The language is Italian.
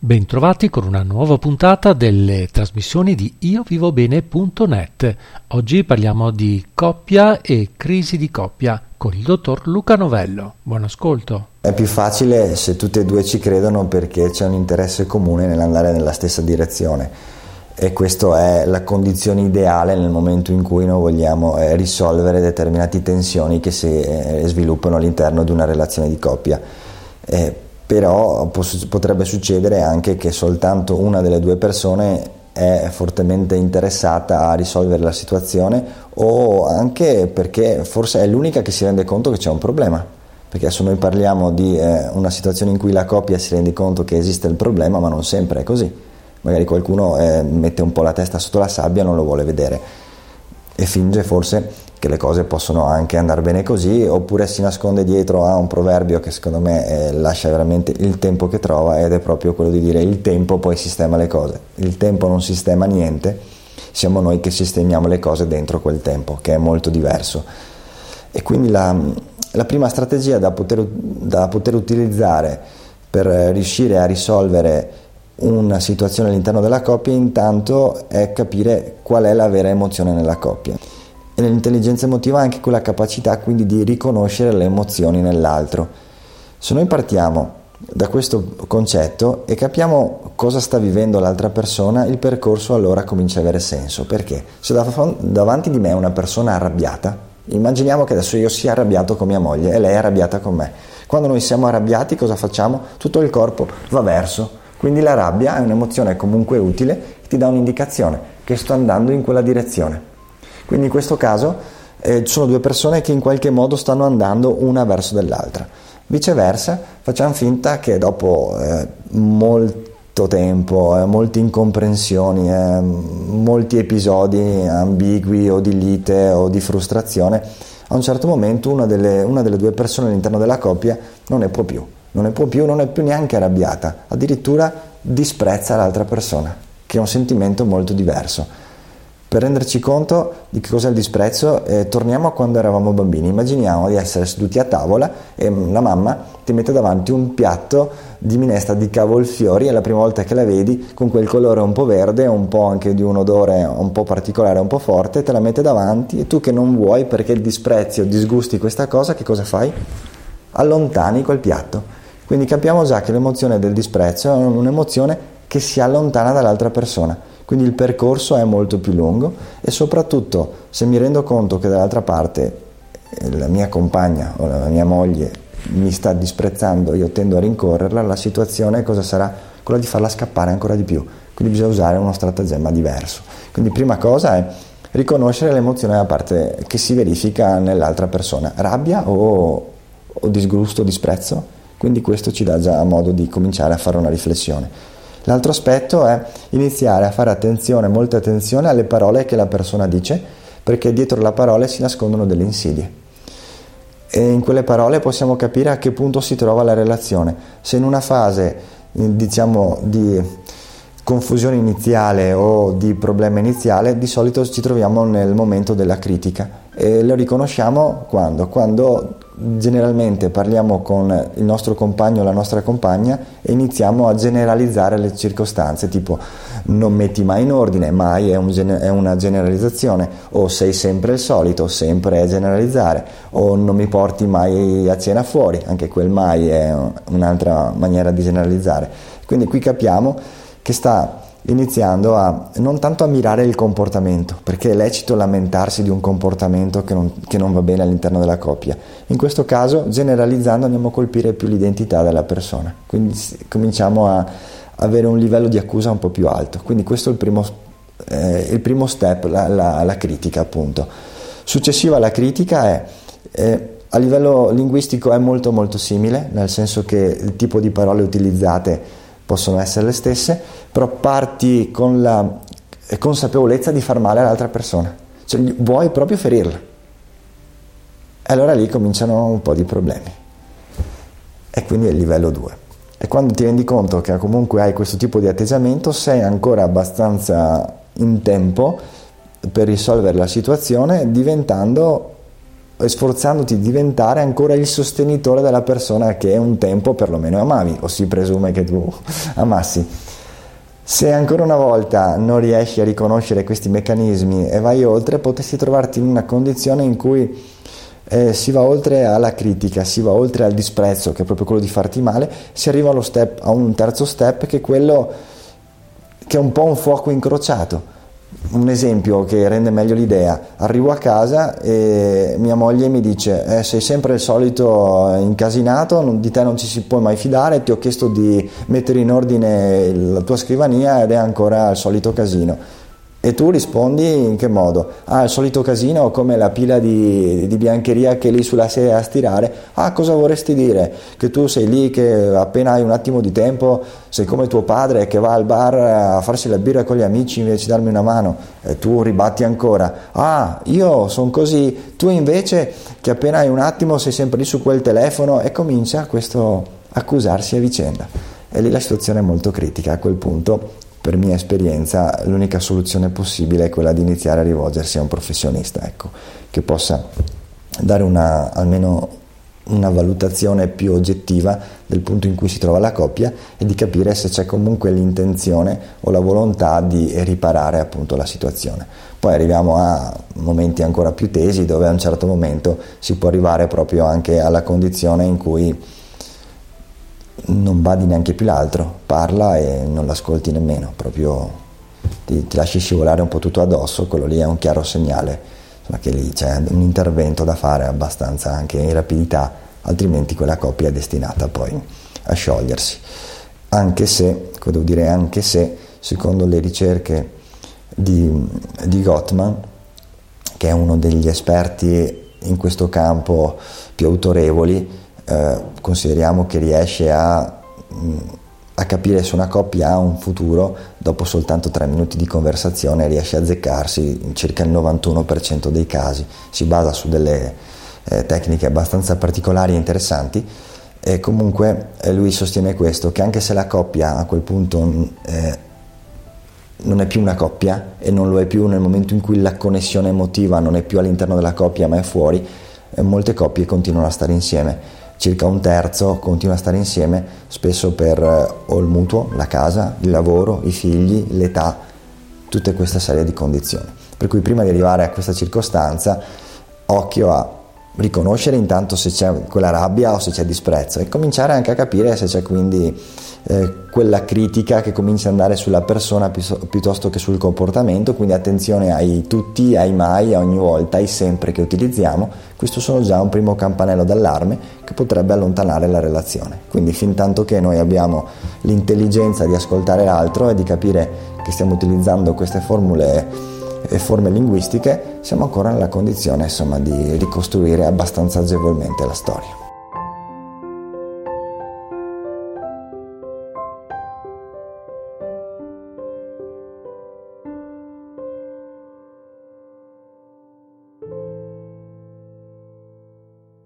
Bentrovati con una nuova puntata delle trasmissioni di iovivobene.net. Oggi parliamo di coppia e crisi di coppia con il dottor Luca Novello. Buon ascolto. È più facile se tutti e due ci credono perché c'è un interesse comune nell'andare nella stessa direzione e questa è la condizione ideale nel momento in cui noi vogliamo eh, risolvere determinate tensioni che si eh, sviluppano all'interno di una relazione di coppia. Eh, però potrebbe succedere anche che soltanto una delle due persone è fortemente interessata a risolvere la situazione o anche perché forse è l'unica che si rende conto che c'è un problema. Perché adesso noi parliamo di eh, una situazione in cui la coppia si rende conto che esiste il problema, ma non sempre è così. Magari qualcuno eh, mette un po' la testa sotto la sabbia e non lo vuole vedere e finge forse che le cose possono anche andare bene così, oppure si nasconde dietro a un proverbio che secondo me eh, lascia veramente il tempo che trova ed è proprio quello di dire il tempo poi sistema le cose. Il tempo non sistema niente, siamo noi che sistemiamo le cose dentro quel tempo, che è molto diverso. E quindi la, la prima strategia da poter, da poter utilizzare per riuscire a risolvere una situazione all'interno della coppia intanto è capire qual è la vera emozione nella coppia e nell'intelligenza emotiva anche quella capacità quindi di riconoscere le emozioni nell'altro. Se noi partiamo da questo concetto e capiamo cosa sta vivendo l'altra persona, il percorso allora comincia ad avere senso. Perché? Se davanti di me è una persona arrabbiata, immaginiamo che adesso io sia arrabbiato con mia moglie e lei è arrabbiata con me. Quando noi siamo arrabbiati cosa facciamo? Tutto il corpo va verso. Quindi la rabbia è un'emozione comunque utile che ti dà un'indicazione che sto andando in quella direzione. Quindi in questo caso eh, sono due persone che in qualche modo stanno andando una verso dell'altra. Viceversa, facciamo finta che dopo eh, molto tempo, eh, molte incomprensioni, eh, molti episodi ambigui o di lite o di frustrazione, a un certo momento una delle, una delle due persone all'interno della coppia non ne può più, non ne può più, non è più neanche arrabbiata, addirittura disprezza l'altra persona, che è un sentimento molto diverso. Per renderci conto di che cos'è il disprezzo, eh, torniamo a quando eravamo bambini. Immaginiamo di essere seduti a tavola e la mamma ti mette davanti un piatto di minestra di cavolfiori e la prima volta che la vedi con quel colore un po' verde, un po' anche di un odore un po' particolare, un po' forte, te la mette davanti e tu che non vuoi perché il disprezzo disgusti questa cosa, che cosa fai? Allontani quel piatto. Quindi capiamo già che l'emozione del disprezzo è un'emozione che si allontana dall'altra persona quindi il percorso è molto più lungo e soprattutto se mi rendo conto che dall'altra parte eh, la mia compagna o la mia moglie mi sta disprezzando, io tendo a rincorrerla, la situazione cosa sarà? Quella di farla scappare ancora di più. Quindi bisogna usare uno stratagemma diverso. Quindi prima cosa è riconoscere l'emozione da parte che si verifica nell'altra persona, rabbia o, o disgusto, disprezzo. Quindi questo ci dà già modo di cominciare a fare una riflessione. L'altro aspetto è iniziare a fare attenzione, molta attenzione alle parole che la persona dice, perché dietro la parola si nascondono delle insidie. E in quelle parole possiamo capire a che punto si trova la relazione. Se in una fase, diciamo, di confusione iniziale o di problema iniziale, di solito ci troviamo nel momento della critica e lo riconosciamo quando? Quando generalmente parliamo con il nostro compagno o la nostra compagna e iniziamo a generalizzare le circostanze, tipo non metti mai in ordine, mai è, un, è una generalizzazione, o sei sempre il solito, sempre è generalizzare, o non mi porti mai a cena fuori, anche quel mai è un'altra maniera di generalizzare. Quindi qui capiamo che sta iniziando a non tanto a mirare il comportamento, perché è lecito lamentarsi di un comportamento che non, che non, va bene all'interno della coppia. In questo caso, generalizzando, andiamo a colpire più l'identità della persona, quindi cominciamo a avere un livello di accusa un po' più alto. Quindi questo è il primo, eh, il primo step, la, la, la, critica appunto. Successiva alla critica è... Eh, a livello linguistico è molto molto simile, nel senso che il tipo di parole utilizzate possono essere le stesse, però parti con la consapevolezza di far male all'altra persona, cioè vuoi proprio ferirla. E allora lì cominciano un po' di problemi. E quindi è il livello 2. E quando ti rendi conto che comunque hai questo tipo di atteggiamento, sei ancora abbastanza in tempo per risolvere la situazione diventando sforzandoti di diventare ancora il sostenitore della persona che un tempo perlomeno amavi, o si presume che tu amassi. Se ancora una volta non riesci a riconoscere questi meccanismi e vai oltre, potresti trovarti in una condizione in cui eh, si va oltre alla critica, si va oltre al disprezzo, che è proprio quello di farti male, si arriva step, a un terzo step che è quello che è un po' un fuoco incrociato un esempio che rende meglio l'idea, arrivo a casa e mia moglie mi dice eh, sei sempre il solito incasinato, non, di te non ci si può mai fidare, ti ho chiesto di mettere in ordine la tua scrivania ed è ancora il solito casino. E tu rispondi in che modo? Ah, il solito casino come la pila di, di, biancheria che è lì sulla sedia a stirare. Ah, cosa vorresti dire? Che tu sei lì che appena hai un attimo di tempo sei come tuo padre che va al bar a farsi la birra con gli amici invece di darmi una mano. E tu ribatti ancora. Ah, io sono così. Tu invece che appena hai un attimo sei sempre lì su quel telefono e comincia questo accusarsi a vicenda. E lì la situazione è molto critica. A quel punto per mia esperienza l'unica soluzione possibile è quella di iniziare a rivolgersi a un professionista, ecco, che possa dare una, almeno una valutazione più oggettiva del punto in cui si trova la coppia e di capire se c'è comunque l'intenzione o la volontà di riparare appunto la situazione. Poi arriviamo a momenti ancora più tesi dove a un certo momento si può arrivare proprio anche alla condizione in cui non badi neanche più l'altro, parla e non l'ascolti nemmeno, proprio ti, ti, lasci scivolare un po' tutto addosso, quello lì è un chiaro segnale insomma, che lì c'è un intervento da fare abbastanza anche in rapidità, altrimenti quella coppia è destinata poi a sciogliersi. Anche se, devo dire anche se, secondo le ricerche di, di Gottman, che è uno degli esperti in questo campo più autorevoli, eh, consideriamo che riesce a, mm, a, capire se una coppia ha un futuro, dopo soltanto tre minuti di conversazione riesce a azzeccarsi in circa il 91% dei casi. Si basa su delle eh, tecniche abbastanza particolari e interessanti e comunque eh, lui sostiene questo, che anche se la coppia a quel punto mm, eh, non è più una coppia e non lo è più nel momento in cui la connessione emotiva non è più all'interno della coppia ma è fuori, molte coppie continuano a stare insieme circa un terzo continua a stare insieme, spesso per eh, o il mutuo, la casa, il lavoro, i figli, l'età, tutta questa serie di condizioni. Per cui prima di arrivare a questa circostanza, occhio a riconoscere intanto se c'è quella rabbia o se c'è disprezzo e cominciare anche a capire se c'è quindi eh, quella critica che comincia ad andare sulla persona pi- piuttosto che sul comportamento, quindi attenzione ai tutti, ai mai, a ogni volta, ai sempre che utilizziamo, questo sono già un primo campanello d'allarme che potrebbe allontanare la relazione. Quindi fin tanto che noi abbiamo l'intelligenza di ascoltare l'altro e di capire che stiamo utilizzando queste formule forme linguistiche, siamo ancora nella condizione insomma, di ricostruire abbastanza agevolmente la storia.